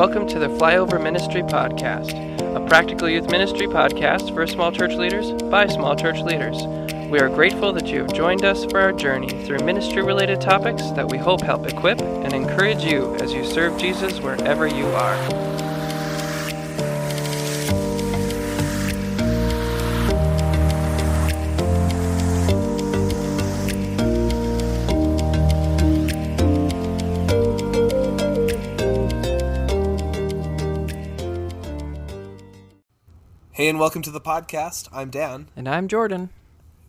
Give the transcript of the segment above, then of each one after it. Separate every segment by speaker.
Speaker 1: Welcome to the Flyover Ministry Podcast, a practical youth ministry podcast for small church leaders by small church leaders. We are grateful that you have joined us for our journey through ministry related topics that we hope help equip and encourage you as you serve Jesus wherever you are.
Speaker 2: Hey, and welcome to the podcast. I'm Dan.
Speaker 1: And I'm Jordan.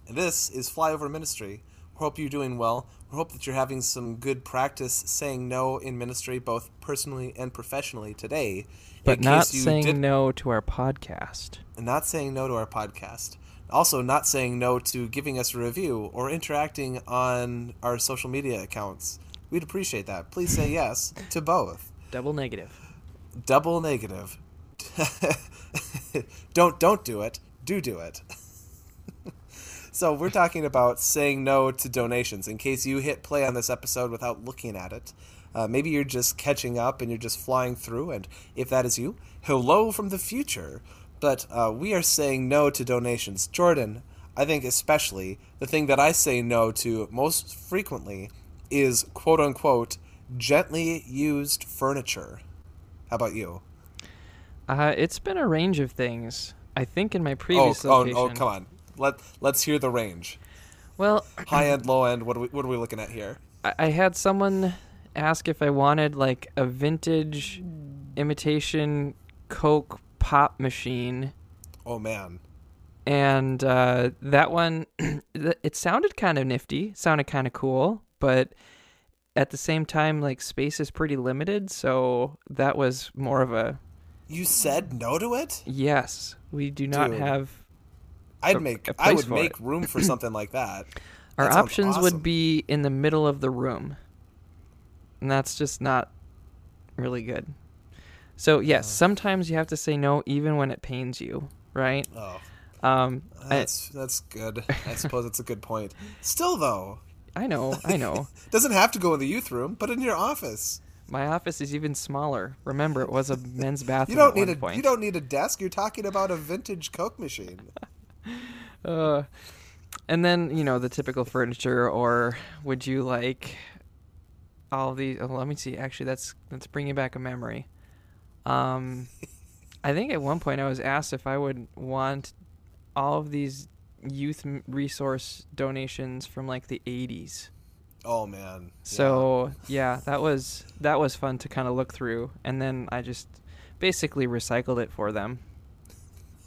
Speaker 2: And this is Flyover Ministry. We hope you're doing well. We hope that you're having some good practice saying no in ministry, both personally and professionally today.
Speaker 1: But not saying did... no to our podcast.
Speaker 2: And not saying no to our podcast. Also, not saying no to giving us a review or interacting on our social media accounts. We'd appreciate that. Please say yes to both.
Speaker 1: Double negative.
Speaker 2: Double negative. don't don't do it. Do do it. so we're talking about saying no to donations. In case you hit play on this episode without looking at it, uh, maybe you're just catching up and you're just flying through. And if that is you, hello from the future. But uh, we are saying no to donations. Jordan, I think especially the thing that I say no to most frequently is quote unquote gently used furniture. How about you?
Speaker 1: Uh, it's been a range of things. I think in my previous
Speaker 2: oh,
Speaker 1: location.
Speaker 2: Oh, oh, come on. Let Let's hear the range.
Speaker 1: Well,
Speaker 2: high end, low end. What are we What are we looking at here?
Speaker 1: I, I had someone ask if I wanted like a vintage imitation Coke pop machine.
Speaker 2: Oh man.
Speaker 1: And uh, that one, it sounded kind of nifty, sounded kind of cool, but at the same time, like space is pretty limited, so that was more of a
Speaker 2: you said no to it?
Speaker 1: Yes, we do not Dude, have.
Speaker 2: I'd a, make. A I would make it. room for something like that.
Speaker 1: Our that options awesome. would be in the middle of the room, and that's just not really good. So yes, uh, sometimes you have to say no, even when it pains you, right?
Speaker 2: Oh, um, that's I, that's good. I suppose it's a good point. Still, though,
Speaker 1: I know, I know.
Speaker 2: Doesn't have to go in the youth room, but in your office.
Speaker 1: My office is even smaller. Remember, it was a men's bathroom.
Speaker 2: you don't need
Speaker 1: a
Speaker 2: point. you don't need a desk. You're talking about a vintage Coke machine.
Speaker 1: uh, and then you know the typical furniture, or would you like all these? Oh, let me see. Actually, that's that's bringing back a memory. Um, I think at one point I was asked if I would want all of these youth resource donations from like the 80s.
Speaker 2: Oh man.
Speaker 1: So yeah. yeah, that was that was fun to kind of look through, and then I just basically recycled it for them.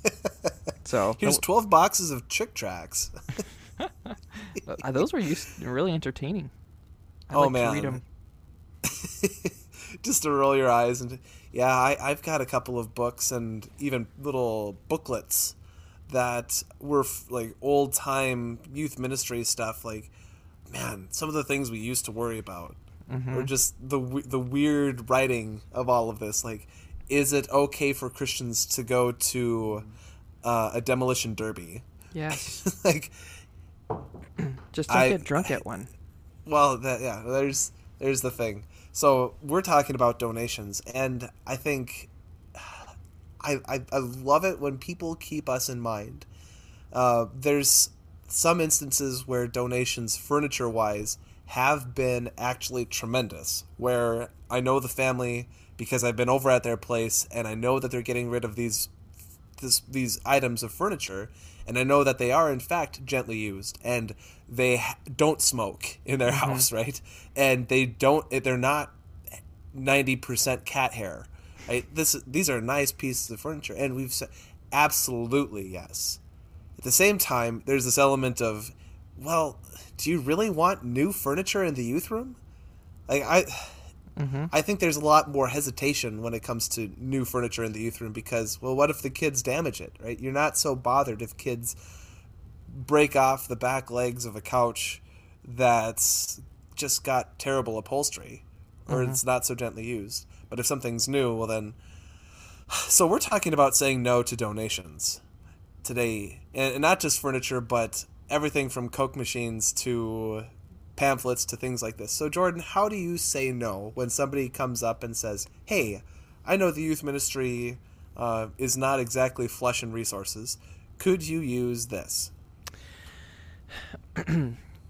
Speaker 1: so
Speaker 2: here's twelve boxes of Chick
Speaker 1: tracts. Those were used, really entertaining.
Speaker 2: I oh like man. To read them. just to roll your eyes and yeah, I, I've got a couple of books and even little booklets that were f- like old time youth ministry stuff like man, some of the things we used to worry about, mm-hmm. or just the the weird writing of all of this. Like, is it okay for Christians to go to uh, a demolition derby?
Speaker 1: Yes.
Speaker 2: like,
Speaker 1: just don't I, get drunk at one.
Speaker 2: Well, that yeah, there's there's the thing. So we're talking about donations, and I think I, I, I love it when people keep us in mind. Uh, there's some instances where donations, furniture wise, have been actually tremendous. Where I know the family because I've been over at their place and I know that they're getting rid of these this, these items of furniture and I know that they are in fact gently used and they don't smoke in their mm-hmm. house, right? And they don't they're not 90% cat hair. Right? This these are nice pieces of furniture and we've said absolutely yes. At the same time, there's this element of, well, do you really want new furniture in the youth room? Like I, mm-hmm. I think there's a lot more hesitation when it comes to new furniture in the youth room because, well, what if the kids damage it? Right? You're not so bothered if kids break off the back legs of a couch that's just got terrible upholstery or mm-hmm. it's not so gently used. But if something's new, well then. So we're talking about saying no to donations today, and not just furniture, but everything from Coke machines to pamphlets to things like this. So, Jordan, how do you say no when somebody comes up and says, "Hey, I know the youth ministry uh, is not exactly flush in resources. Could you use this?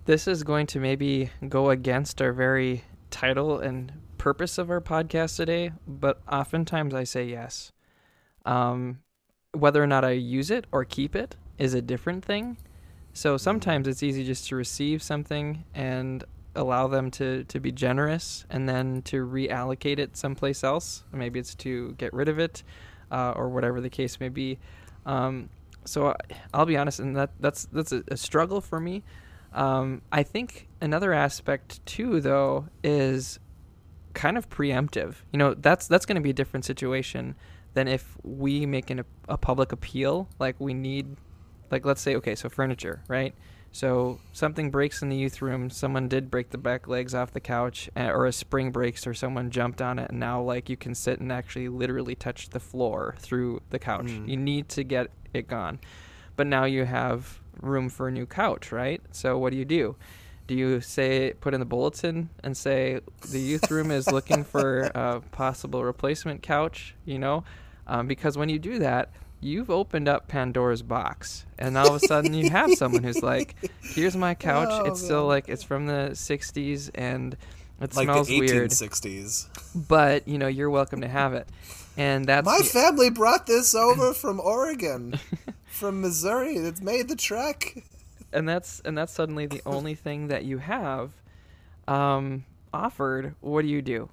Speaker 1: this is going to maybe go against our very title and purpose of our podcast today, but oftentimes I say yes. Um, whether or not I use it or keep it is a different thing. So sometimes it's easy just to receive something and allow them to, to be generous and then to reallocate it someplace else. Maybe it's to get rid of it uh, or whatever the case may be. Um, so I'll be honest, and that that's that's a, a struggle for me. Um, I think another aspect too, though, is kind of preemptive. You know, that's that's going to be a different situation than if we make an, a public appeal. Like we need, like let's say, okay, so furniture, right? So something breaks in the youth room. Someone did break the back legs off the couch, or a spring breaks, or someone jumped on it, and now like you can sit and actually literally touch the floor through the couch. Mm. You need to get it gone, but now you have room for a new couch, right? So what do you do? Do you say put in the bulletin and say the youth room is looking for a possible replacement couch? You know, um, because when you do that, you've opened up Pandora's box, and all of a sudden you have someone who's like, "Here's my couch. Oh, it's man. still like it's from the '60s and it
Speaker 2: like
Speaker 1: smells
Speaker 2: the
Speaker 1: weird,
Speaker 2: '60s,
Speaker 1: but you know you're welcome to have it." And that's
Speaker 2: my the- family brought this over from Oregon, from Missouri. It's made the trek.
Speaker 1: And that's and that's suddenly the only thing that you have um, offered. What do you do?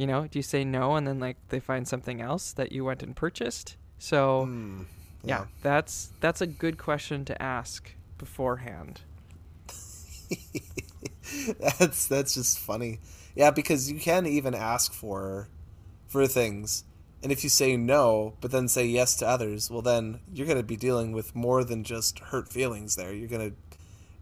Speaker 1: You know, do you say no and then like they find something else that you went and purchased? So, mm, yeah. yeah, that's that's a good question to ask beforehand.
Speaker 2: that's that's just funny. Yeah, because you can even ask for for things. And if you say no, but then say yes to others, well then you're going to be dealing with more than just hurt feelings there. You're going to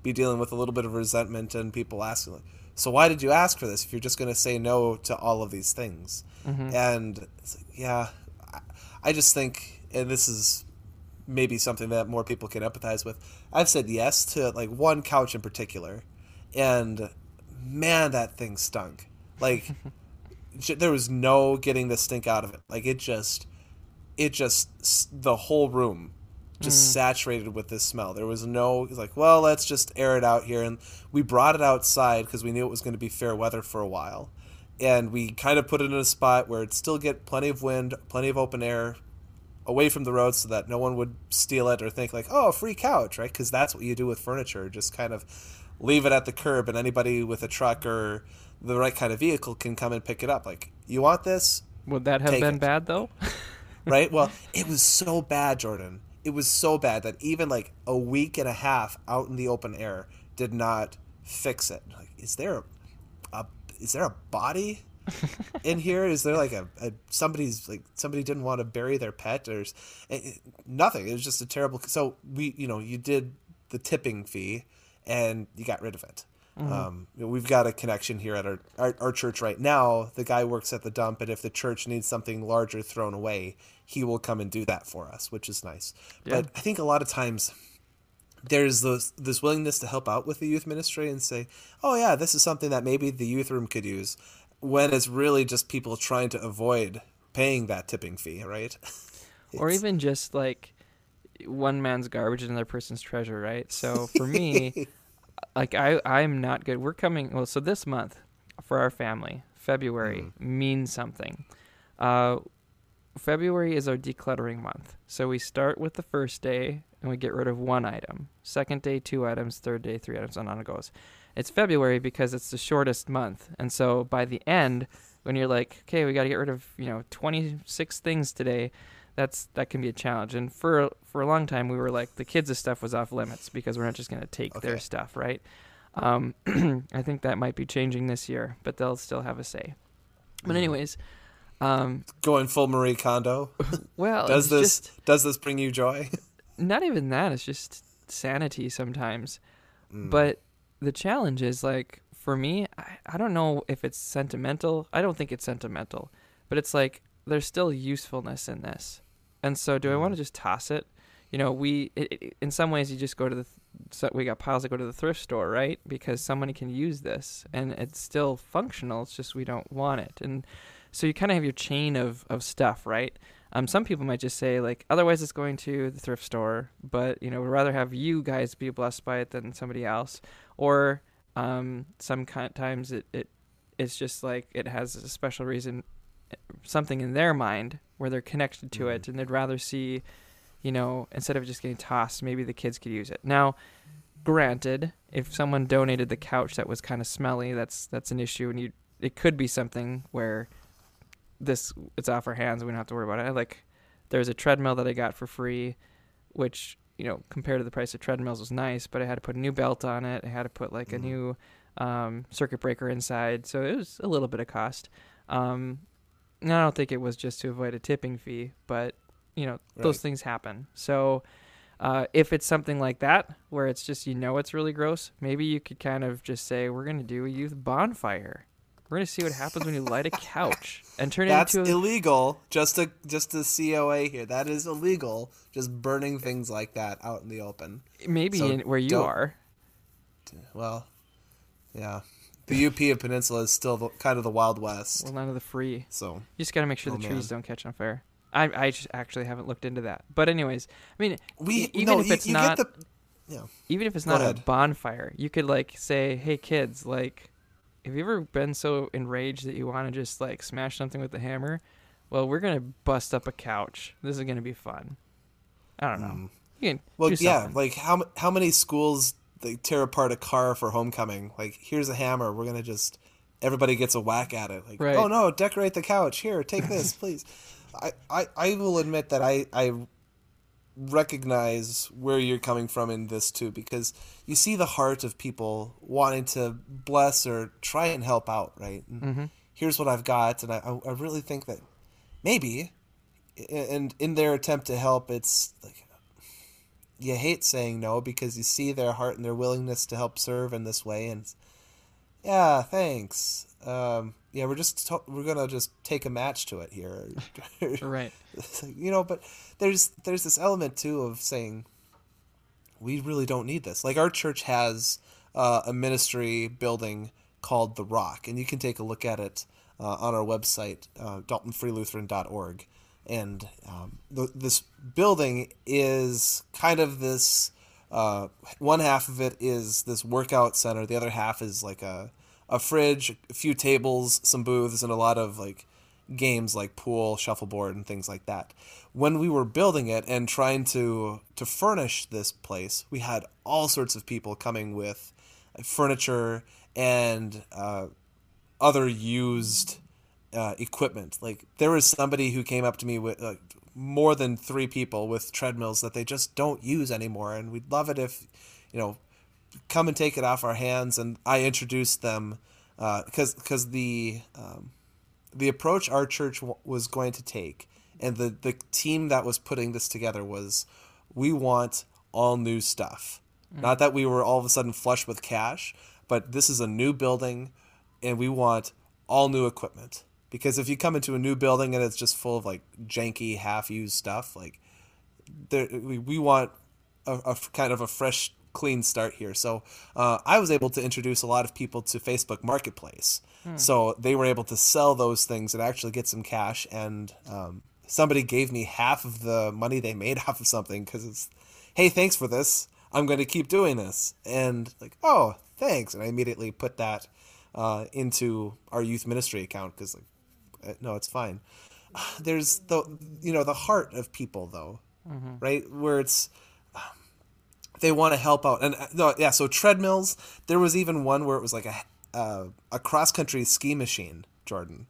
Speaker 2: be dealing with a little bit of resentment and people asking like, "So why did you ask for this if you're just going to say no to all of these things?" Mm-hmm. And like, yeah, I just think, and this is maybe something that more people can empathize with. I've said yes to like one couch in particular, and man, that thing stunk. Like there was no getting the stink out of it. Like it just, it just the whole room just mm. saturated with this smell. There was no like, well, let's just air it out here, and we brought it outside because we knew it was going to be fair weather for a while and we kind of put it in a spot where it'd still get plenty of wind, plenty of open air, away from the road, so that no one would steal it or think like, oh, a free couch, right? Because that's what you do with furniture. Just kind of leave it at the curb, and anybody with a truck or the right kind of vehicle can come and pick it up. Like, you want this?
Speaker 1: Would that have been it. bad though?
Speaker 2: right. Well, it was so bad, Jordan. It was so bad that even like a week and a half out in the open air did not fix it. Like, is there a is there a body in here? Is there like a, a, somebody's like somebody didn't want to bury their pet or eh, eh, nothing? It was just a terrible. So we, you know, you did the tipping fee, and you got rid of it. Mm-hmm. Um, we've got a connection here at our, our, our church right now. The guy works at the dump, and if the church needs something larger thrown away, he will come and do that for us, which is nice. Yeah. But I think a lot of times there's this this willingness to help out with the youth ministry and say, "Oh yeah, this is something that maybe the youth room could use," when it's really just people trying to avoid paying that tipping fee, right?
Speaker 1: or even just like one man's garbage and another person's treasure, right? So for me, like I I'm not good. We're coming well, so this month for our family, February mm. means something. Uh, February is our decluttering month. So we start with the first day and we get rid of one item. Second day, two items. Third day, three items, and on it goes. It's February because it's the shortest month, and so by the end, when you're like, okay, we got to get rid of you know 26 things today, that's that can be a challenge. And for for a long time, we were like, the kids' stuff was off limits because we're not just going to take okay. their stuff, right? Um, I think that might be changing this year, but they'll still have a say. But mm. anyways. Um,
Speaker 2: Going full Marie Kondo.
Speaker 1: Well,
Speaker 2: does this
Speaker 1: just,
Speaker 2: does this bring you joy?
Speaker 1: not even that. It's just sanity sometimes. Mm. But the challenge is like for me, I, I don't know if it's sentimental. I don't think it's sentimental, but it's like there's still usefulness in this. And so, do mm. I want to just toss it? You know, we it, it, in some ways you just go to the th- so we got piles that go to the thrift store, right? Because somebody can use this and it's still functional. It's just we don't want it. And So you kind of have your chain of of stuff, right? Um, some people might just say like, otherwise it's going to the thrift store, but you know, we'd rather have you guys be blessed by it than somebody else. Or um, sometimes it, it it's just like it has a special reason, something in their mind where they're connected to it, and they'd rather see, you know, instead of just getting tossed, maybe the kids could use it. Now, granted, if someone donated the couch that was kind of smelly, that's that's an issue, and you it could be something where this it's off our hands. And we don't have to worry about it. Like there's a treadmill that I got for free, which you know compared to the price of treadmills was nice, but I had to put a new belt on it. I had to put like mm-hmm. a new um, circuit breaker inside, so it was a little bit of cost. Um, and I don't think it was just to avoid a tipping fee, but you know right. those things happen. So. Uh, if it's something like that, where it's just you know it's really gross, maybe you could kind of just say we're gonna do a youth bonfire, we're gonna see what happens when you light a couch and turn
Speaker 2: That's
Speaker 1: it
Speaker 2: into. That's illegal. Just a just a COA here. That is illegal. Just burning things like that out in the open.
Speaker 1: Maybe so in, where you are.
Speaker 2: Well, yeah. The UP of Peninsula is still the, kind of the Wild West.
Speaker 1: Well, none of the free.
Speaker 2: So
Speaker 1: you just got to make sure oh, the trees man. don't catch on fire. I I just actually haven't looked into that. But anyways, I mean, we even no, if it's you, you not, the, yeah. even if it's not a bonfire, you could like say, "Hey kids, like." have you ever been so enraged that you want to just like smash something with the hammer? Well, we're gonna bust up a couch. This is gonna be fun. I don't know. Mm. You can
Speaker 2: well, yeah. Like how how many schools they tear apart a car for homecoming? Like here's a hammer. We're gonna just everybody gets a whack at it. Like right. oh no, decorate the couch. Here, take this, please. I, I I will admit that I I recognize where you're coming from in this too because you see the heart of people wanting to bless or try and help out right
Speaker 1: mm-hmm.
Speaker 2: here's what i've got and I, I really think that maybe and in their attempt to help it's like you hate saying no because you see their heart and their willingness to help serve in this way and yeah thanks um, yeah, we're just we're gonna just take a match to it here,
Speaker 1: right?
Speaker 2: you know, but there's there's this element too of saying we really don't need this. Like our church has uh, a ministry building called the Rock, and you can take a look at it uh, on our website, uh, DaltonFreeLutheran.org. And um, the, this building is kind of this. Uh, one half of it is this workout center. The other half is like a a fridge, a few tables, some booths, and a lot of like games like pool, shuffleboard, and things like that. When we were building it and trying to to furnish this place, we had all sorts of people coming with furniture and uh, other used uh, equipment. Like there was somebody who came up to me with uh, more than three people with treadmills that they just don't use anymore, and we'd love it if you know come and take it off our hands. And I introduced them because uh, because the um, the approach our church w- was going to take, and the the team that was putting this together was, we want all new stuff. Mm. Not that we were all of a sudden flush with cash, but this is a new building, and we want all new equipment. Because if you come into a new building and it's just full of like janky, half-used stuff, like there, we, we want a, a kind of a fresh clean start here. So uh, I was able to introduce a lot of people to Facebook Marketplace. Hmm. So they were able to sell those things and actually get some cash. And um, somebody gave me half of the money they made off of something because it's, hey, thanks for this. I'm going to keep doing this. And like, oh, thanks. And I immediately put that uh, into our youth ministry account because like, no, it's fine. There's the you know the heart of people though, mm-hmm. right? Where it's they want to help out. And uh, no, yeah. So treadmills. There was even one where it was like a uh, a cross country ski machine, Jordan.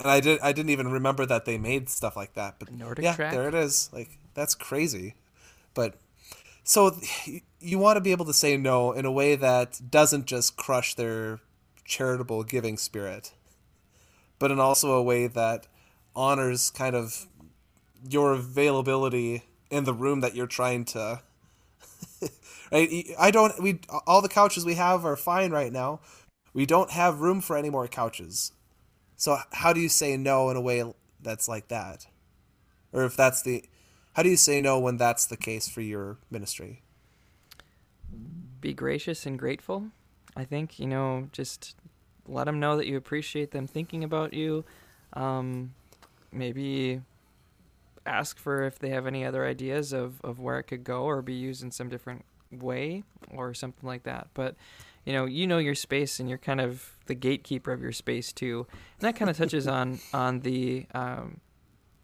Speaker 2: And I did I didn't even remember that they made stuff like that. But Nordic yeah, track? there it is. Like that's crazy. But so you want to be able to say no in a way that doesn't just crush their charitable giving spirit, but in also a way that honors kind of your availability in the room that you're trying to right? I don't. We all the couches we have are fine right now. We don't have room for any more couches. So how do you say no in a way that's like that, or if that's the, how do you say no when that's the case for your ministry?
Speaker 1: Be gracious and grateful. I think you know just let them know that you appreciate them thinking about you. Um, maybe ask for if they have any other ideas of, of where it could go or be used in some different way or something like that. But you know, you know your space and you're kind of the gatekeeper of your space too. And that kind of touches on on the um,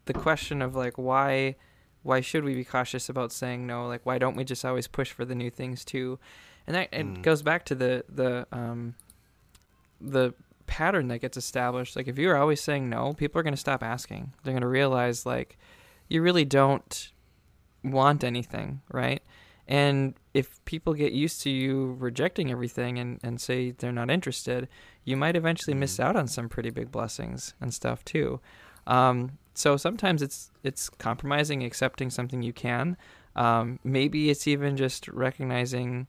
Speaker 1: the question of like why why should we be cautious about saying no? Like why don't we just always push for the new things too? And that it
Speaker 2: Mm.
Speaker 1: goes back to the the um, the pattern that gets established. Like if you're always saying no, people are going to stop asking. They're going to realize like you really don't want anything, right? And if people get used to you rejecting everything and, and say they're not interested, you might eventually miss
Speaker 2: Mhm.
Speaker 1: out on some pretty big blessings and stuff too. Um, so sometimes it's it's compromising, accepting something you can. Um, maybe it's even just recognizing,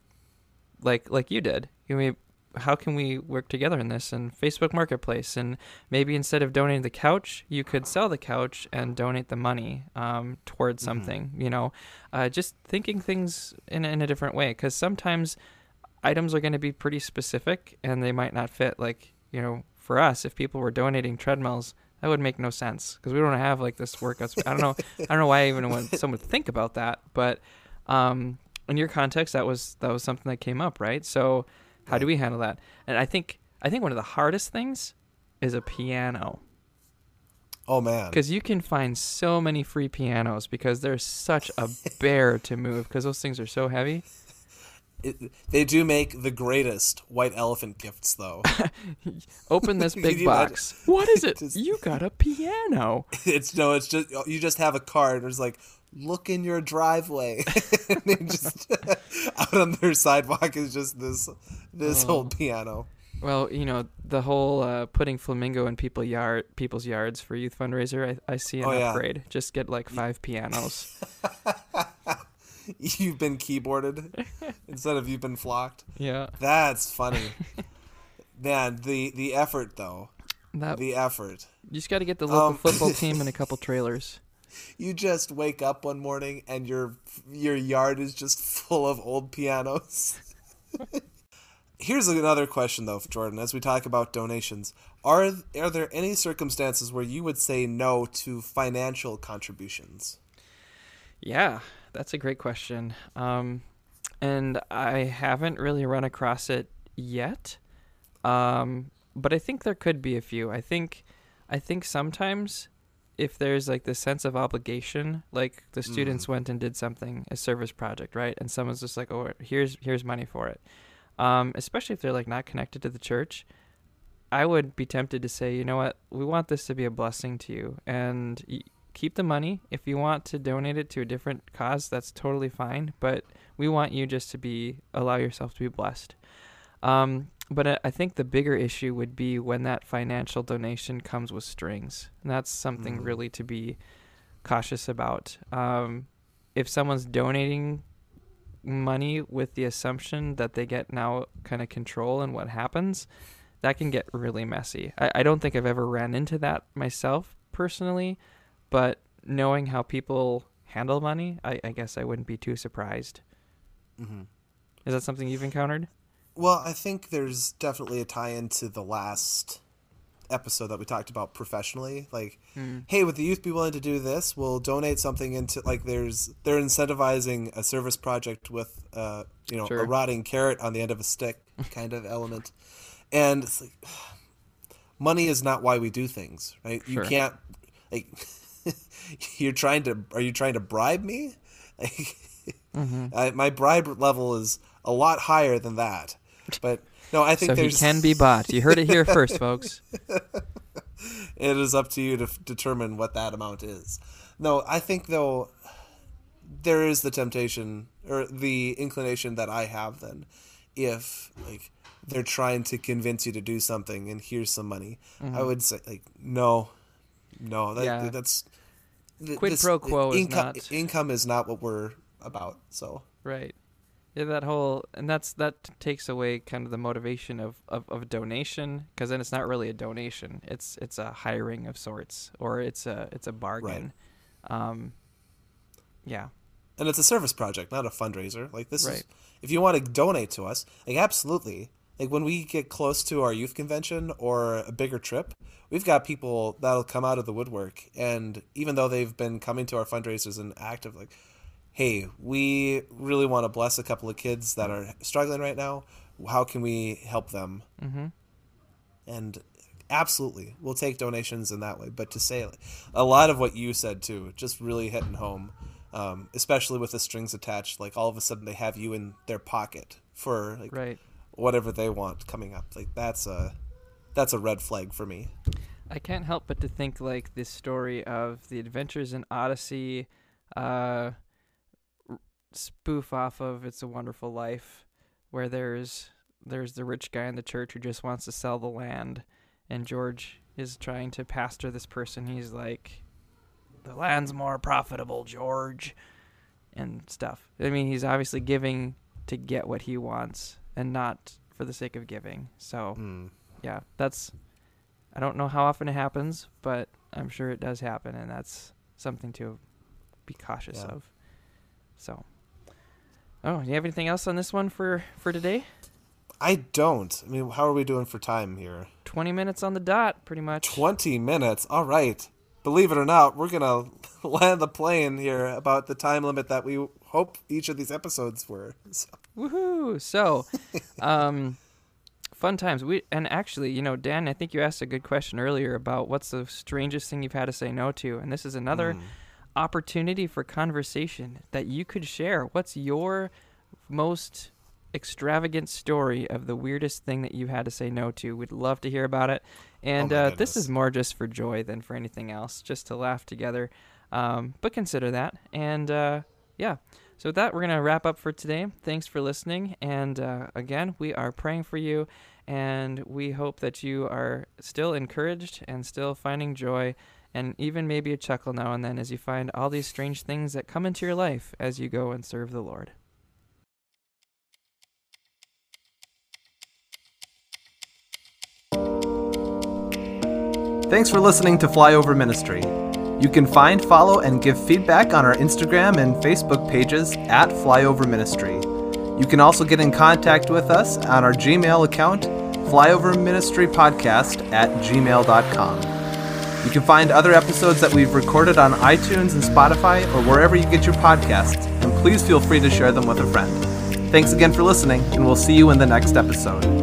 Speaker 1: like like you did. You may, how can we work together in this and Facebook Marketplace and maybe instead of donating the couch, you could sell the couch and donate the money um, towards
Speaker 2: Mhm.
Speaker 1: something. You know, uh, just thinking things in in a different way because sometimes items are going to be pretty specific and they might not fit. Like you know, for us, if people were donating treadmills, that would make no sense because we don't have like this workout. I don't know. I don't know why even want someone would think about that, but um, in your context, that was that was something that came up, right? So how do we handle that? And I think I think one of the hardest things is a piano
Speaker 2: Oh man.
Speaker 1: because you can find so many free pianos because they're such a bear to move because those things are so heavy.
Speaker 2: It, they do make the greatest white elephant gifts though.
Speaker 1: Open this big
Speaker 2: you imagine-
Speaker 1: box. What is it?
Speaker 2: Just-
Speaker 1: You got a piano.
Speaker 2: it's no, it's just you just have a card it's like look in your driveway. and just out on their sidewalk is just this this
Speaker 1: Oh.
Speaker 2: old piano.
Speaker 1: Well, you know the whole uh, putting flamingo in people yard people's yards for youth fundraiser. I, I see an
Speaker 2: Oh, yeah.
Speaker 1: upgrade. Just get like five pianos.
Speaker 2: You've been keyboarded instead of you've been flocked.
Speaker 1: Yeah,
Speaker 2: That's funny. Man, the the effort though.
Speaker 1: that
Speaker 2: The effort.
Speaker 1: you just got to get the local
Speaker 2: Um,
Speaker 1: football team and a couple trailers.
Speaker 2: You just wake up one morning and your your yard is just full of old pianos. Here's another question though, Jordan. As we talk about donations, are are there any circumstances where you would say no to financial contributions?
Speaker 1: Yeah, that's a great question. Um, and I haven't really run across it yet. Um, but I think there could be a few. I think, I think sometimes if there's like this sense of obligation, like the students went and did something, a service project, right? And someone's just like, oh, here's here's money for it. Um, especially if they're like not connected to the church. I would be tempted to say, you know what, we want this to be a blessing to you, and y- keep the money. If you want to donate it to a different cause, that's totally fine. But we want you just to be allow yourself to be blessed. Um, but I- think the bigger issue would be when that financial donation comes with strings, and that's something
Speaker 2: Mm.
Speaker 1: really to be cautious about. Um, if someone's donating money with the assumption that they get now kind of control in what happens, that can get really messy. I, I don't think I've ever ran into that myself personally, but knowing how people handle money, I, I guess I wouldn't be too surprised.
Speaker 2: Mm-hmm.
Speaker 1: Is that something you've encountered?
Speaker 2: Well, I think there's definitely a tie into the last episode that we talked about professionally. Like, hey, would the youth be willing to do this? We'll donate something into like there's they're incentivizing a service project with uh you know
Speaker 1: Sure.
Speaker 2: a rotting carrot on the end of a stick kind of element, and it's like money is not why we do things, right? You can't like you're trying to are you trying to bribe me? Like,
Speaker 1: Mm-hmm.
Speaker 2: I, my bribe level is a lot higher than that. But no, I think
Speaker 1: So he
Speaker 2: there's
Speaker 1: can be bought. You heard it here first, folks.
Speaker 2: it is up to you to f- determine what that amount is. No, I think though there is the temptation or the inclination that I have then if like they're trying to convince you to do something and here's some money. I would say like no. No, that,
Speaker 1: Mm-hmm. Yeah.
Speaker 2: that's th-
Speaker 1: Quid pro quo is
Speaker 2: income,
Speaker 1: not-
Speaker 2: income is not what we're about. So
Speaker 1: Right. Yeah, that whole and that's that takes away kind of the motivation of of, of donation because then it's not really a donation. It's it's a hiring of sorts or it's a it's a bargain. Um, yeah.
Speaker 2: and it's a service project, not a fundraiser. Like this is
Speaker 1: Right.
Speaker 2: if you want to donate to us, like absolutely, Like when we get close to our youth convention or a bigger trip, we've got people that'll come out of the woodwork. And even though they've been coming to our fundraisers and active, like, hey, we really want to bless a couple of kids that are struggling right now. How can we help them?
Speaker 1: Mm-hmm.
Speaker 2: And absolutely, we'll take donations in that way. But to say a lot of what you said too, just really hitting home, um, especially with the strings attached. Like all of a sudden, they have you in their pocket for like
Speaker 1: Right.
Speaker 2: whatever they want coming up. Like that's a that's a red flag for me.
Speaker 1: I can't help but to think like this story of the Adventures in Odyssey, uh, spoof off of It's a Wonderful Life, where there's there's the rich guy in the church who just wants to sell the land, and George is trying to pastor this person. He's like, "The land's more profitable, George," and stuff. I mean, he's obviously giving to get what he wants, and not for the sake of giving. So
Speaker 2: Mm.
Speaker 1: yeah, that's. I don't know how often it happens, but I'm sure it does happen, and that's something to be cautious
Speaker 2: Yeah.
Speaker 1: of. So, oh, do you have anything else on this one for for today?
Speaker 2: I don't. I mean, how are we doing for time here?
Speaker 1: Twenty minutes on the dot, pretty much.
Speaker 2: 20 minutes. All right. Believe it or not, we're going to land the plane here about the time limit that we hope each of these episodes were. So,
Speaker 1: Woohoo! So, um, fun times. We and actually, you know, Dan, I think you asked a good question earlier about what's the strangest thing you've had to say no to, and this is another
Speaker 2: mm.
Speaker 1: Opportunity for conversation that you could share. What's your most extravagant story of the weirdest thing that you had to say no to? We'd love to hear about it. And
Speaker 2: Oh
Speaker 1: uh, this is more just for joy than for anything else, just to laugh together. Um, but consider that. And uh, yeah. So with that, we're gonna wrap up for today. Thanks for listening, and uh, again, we are praying for you, and we hope that you are still encouraged and still finding joy, and even maybe a chuckle now and then as you find all these strange things that come into your life as you go and serve the Lord.
Speaker 2: Thanks for listening to Flyover Ministry. You can find, follow, and give feedback on our Instagram and Facebook pages at Flyover Ministry. You can also get in contact with us on our Gmail account, flyoverministrypodcast at gmail.com. You can find other episodes that we've recorded on iTunes and Spotify or wherever you get your podcasts, and please feel free to share them with a friend. Thanks again for listening, and we'll see you in the next episode.